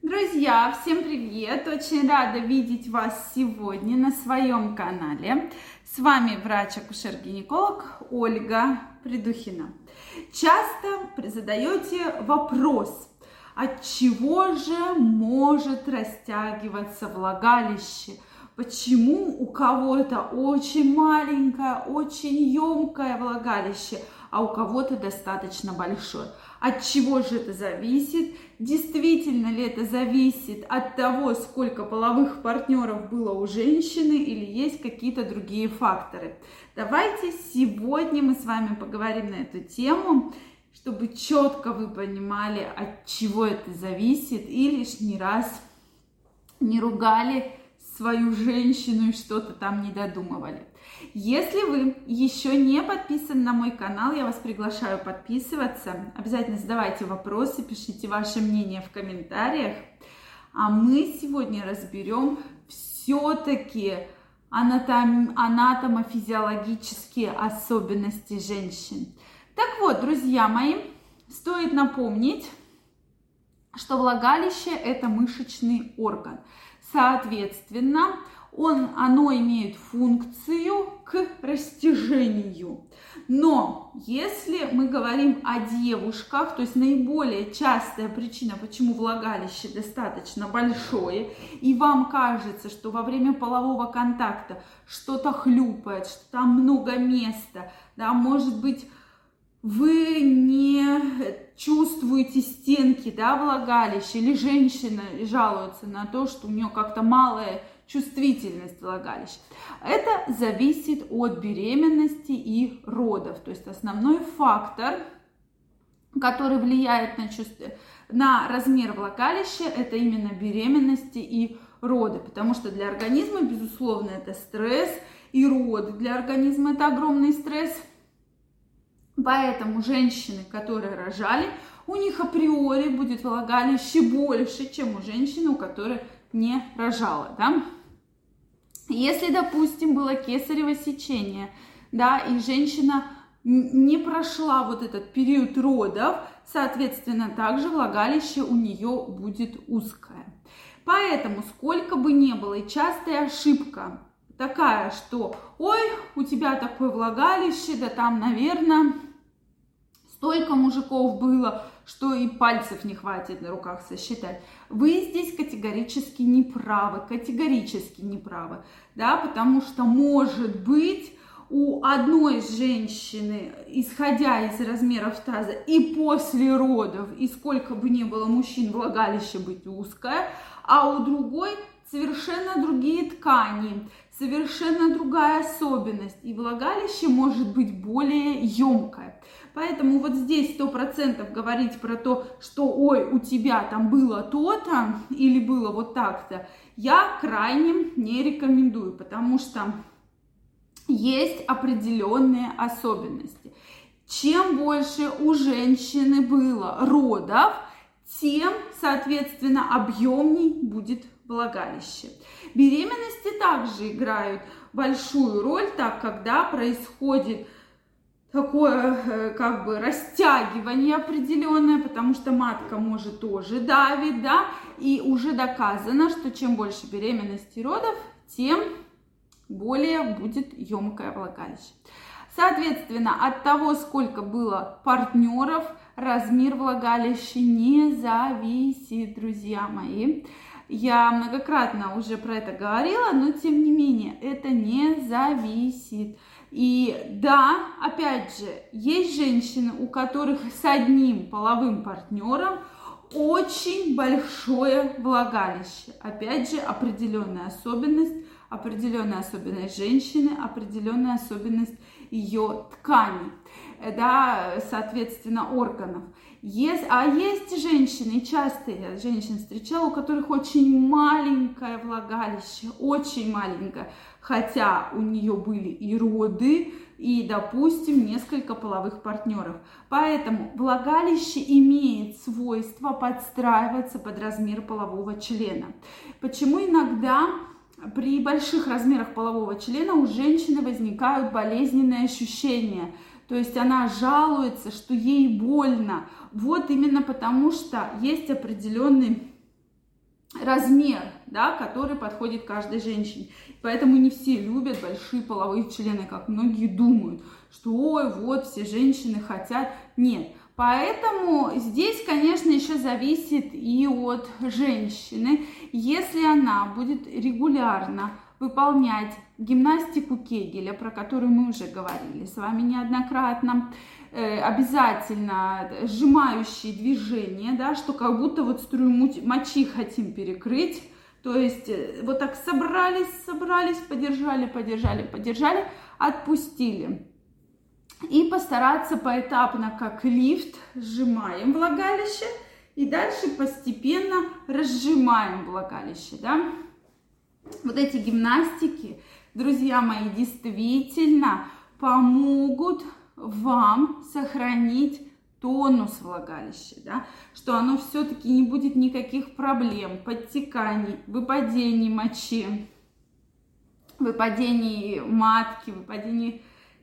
Друзья, всем привет! Очень рада видеть вас сегодня на своем канале. С вами врач-акушер-гинеколог Ольга Придухина. Часто задаете вопрос, от чего же может растягиваться влагалище? Почему у кого-то очень маленькое, очень емкое влагалище, а у кого-то достаточно большое? От чего же это зависит? Действительно ли это зависит от того, сколько половых партнеров было у женщины или есть какие-то другие факторы? Давайте сегодня мы с вами поговорим на эту тему, чтобы четко вы понимали, от чего это зависит и лишний раз не ругали свою женщину и что-то там не додумывали. Если вы еще не подписаны на мой канал, я вас приглашаю подписываться. Обязательно задавайте вопросы, пишите ваше мнение в комментариях. А мы сегодня разберем все-таки анатом, анатомо-физиологические особенности женщин. Так вот, друзья мои, стоит напомнить, что влагалище – это мышечный орган. Соответственно, он, оно имеет функцию к растяжению. Но если мы говорим о девушках, то есть наиболее частая причина, почему влагалище достаточно большое, и вам кажется, что во время полового контакта что-то хлюпает, что там много места, да, может быть, вы не чувствуете стенки, да, влагалища, или женщина жалуется на то, что у нее как-то малая чувствительность влагалища. Это зависит от беременности и родов. То есть основной фактор, который влияет на, чувств... на размер влагалища, это именно беременности и роды. Потому что для организма, безусловно, это стресс, и роды для организма это огромный стресс. Поэтому женщины, которые рожали, у них априори будет влагалище больше, чем у женщины, у которой не рожала, да? Если, допустим, было кесарево сечение, да, и женщина не прошла вот этот период родов, соответственно, также влагалище у нее будет узкое. Поэтому, сколько бы ни было, и частая ошибка такая, что, ой, у тебя такое влагалище, да там, наверное, столько мужиков было, что и пальцев не хватит на руках сосчитать. Вы здесь категорически не правы, категорически не правы, да, потому что может быть у одной женщины, исходя из размеров таза и после родов, и сколько бы ни было мужчин, влагалище быть узкое, а у другой совершенно другие ткани, совершенно другая особенность, и влагалище может быть более емкое. Поэтому вот здесь сто процентов говорить про то, что ой, у тебя там было то-то или было вот так-то, я крайне не рекомендую, потому что есть определенные особенности. Чем больше у женщины было родов, тем, соответственно, объемней будет влагалище. Беременности также играют большую роль, так когда происходит такое э, как бы растягивание определенное, потому что матка может тоже давить, да, и уже доказано, что чем больше беременности родов, тем более будет емкое влагалище. Соответственно, от того, сколько было партнеров, размер влагалища не зависит, друзья мои. Я многократно уже про это говорила, но тем не менее это не зависит. И да, опять же, есть женщины, у которых с одним половым партнером очень большое влагалище. Опять же, определенная особенность, определенная особенность женщины, определенная особенность ее ткани, да, соответственно, органов. Есть, а есть женщины, часто я женщин встречала, у которых очень маленькое влагалище, очень маленькое, хотя у нее были и роды, и, допустим, несколько половых партнеров. Поэтому влагалище имеет свойство подстраиваться под размер полового члена. Почему иногда при больших размерах полового члена у женщины возникают болезненные ощущения – то есть она жалуется, что ей больно. Вот именно потому что есть определенный размер, да, который подходит каждой женщине. Поэтому не все любят большие половые члены, как многие думают, что ой, вот все женщины хотят. Нет. Поэтому здесь, конечно, еще зависит и от женщины. Если она будет регулярно выполнять гимнастику Кегеля, про которую мы уже говорили с вами неоднократно, э, обязательно сжимающие движения, да, что как будто вот струю мочи хотим перекрыть, то есть э, вот так собрались, собрались, подержали, подержали, подержали, отпустили. И постараться поэтапно, как лифт, сжимаем влагалище и дальше постепенно разжимаем влагалище, да. Вот эти гимнастики, друзья мои, действительно помогут вам сохранить тонус влагалища, да, что оно все-таки не будет никаких проблем, подтеканий, выпадений мочи, выпадений матки, выпадений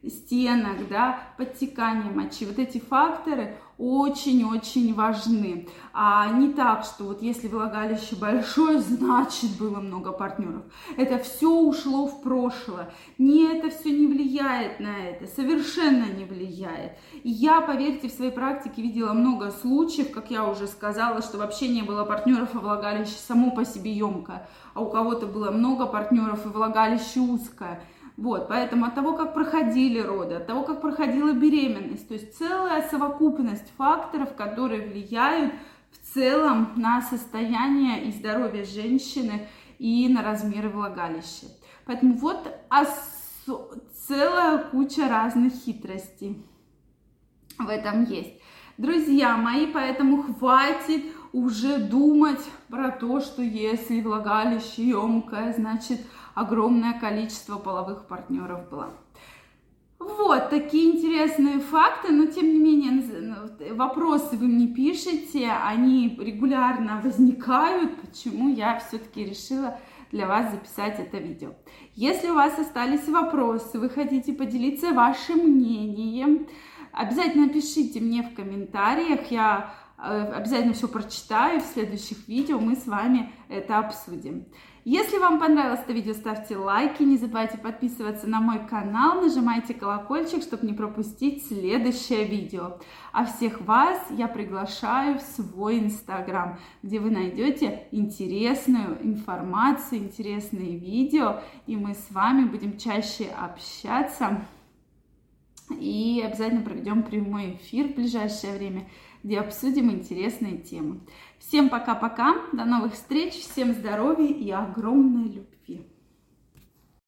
стенок, да, подтекание мочи. Вот эти факторы очень-очень важны. А не так, что вот если влагалище большое, значит было много партнеров. Это все ушло в прошлое. Не это все не влияет на это, совершенно не влияет. Я, поверьте, в своей практике видела много случаев, как я уже сказала, что вообще не было партнеров, а влагалище само по себе емкое. А у кого-то было много партнеров и влагалище узкое. Вот, поэтому от того, как проходили роды, от того, как проходила беременность, то есть целая совокупность факторов, которые влияют в целом на состояние и здоровье женщины и на размеры влагалища. Поэтому вот целая куча разных хитростей в этом есть. Друзья мои, поэтому хватит уже думать про то, что если влагалище емкое, значит огромное количество половых партнеров было. Вот такие интересные факты, но тем не менее ну, вопросы вы мне пишете, они регулярно возникают, почему я все-таки решила для вас записать это видео. Если у вас остались вопросы, вы хотите поделиться вашим мнением, обязательно пишите мне в комментариях, я э, обязательно все прочитаю, в следующих видео мы с вами это обсудим. Если вам понравилось это видео, ставьте лайки, не забывайте подписываться на мой канал, нажимайте колокольчик, чтобы не пропустить следующее видео. А всех вас я приглашаю в свой инстаграм, где вы найдете интересную информацию, интересные видео, и мы с вами будем чаще общаться. И обязательно проведем прямой эфир в ближайшее время где обсудим интересные темы. Всем пока-пока, до новых встреч, всем здоровья и огромной любви.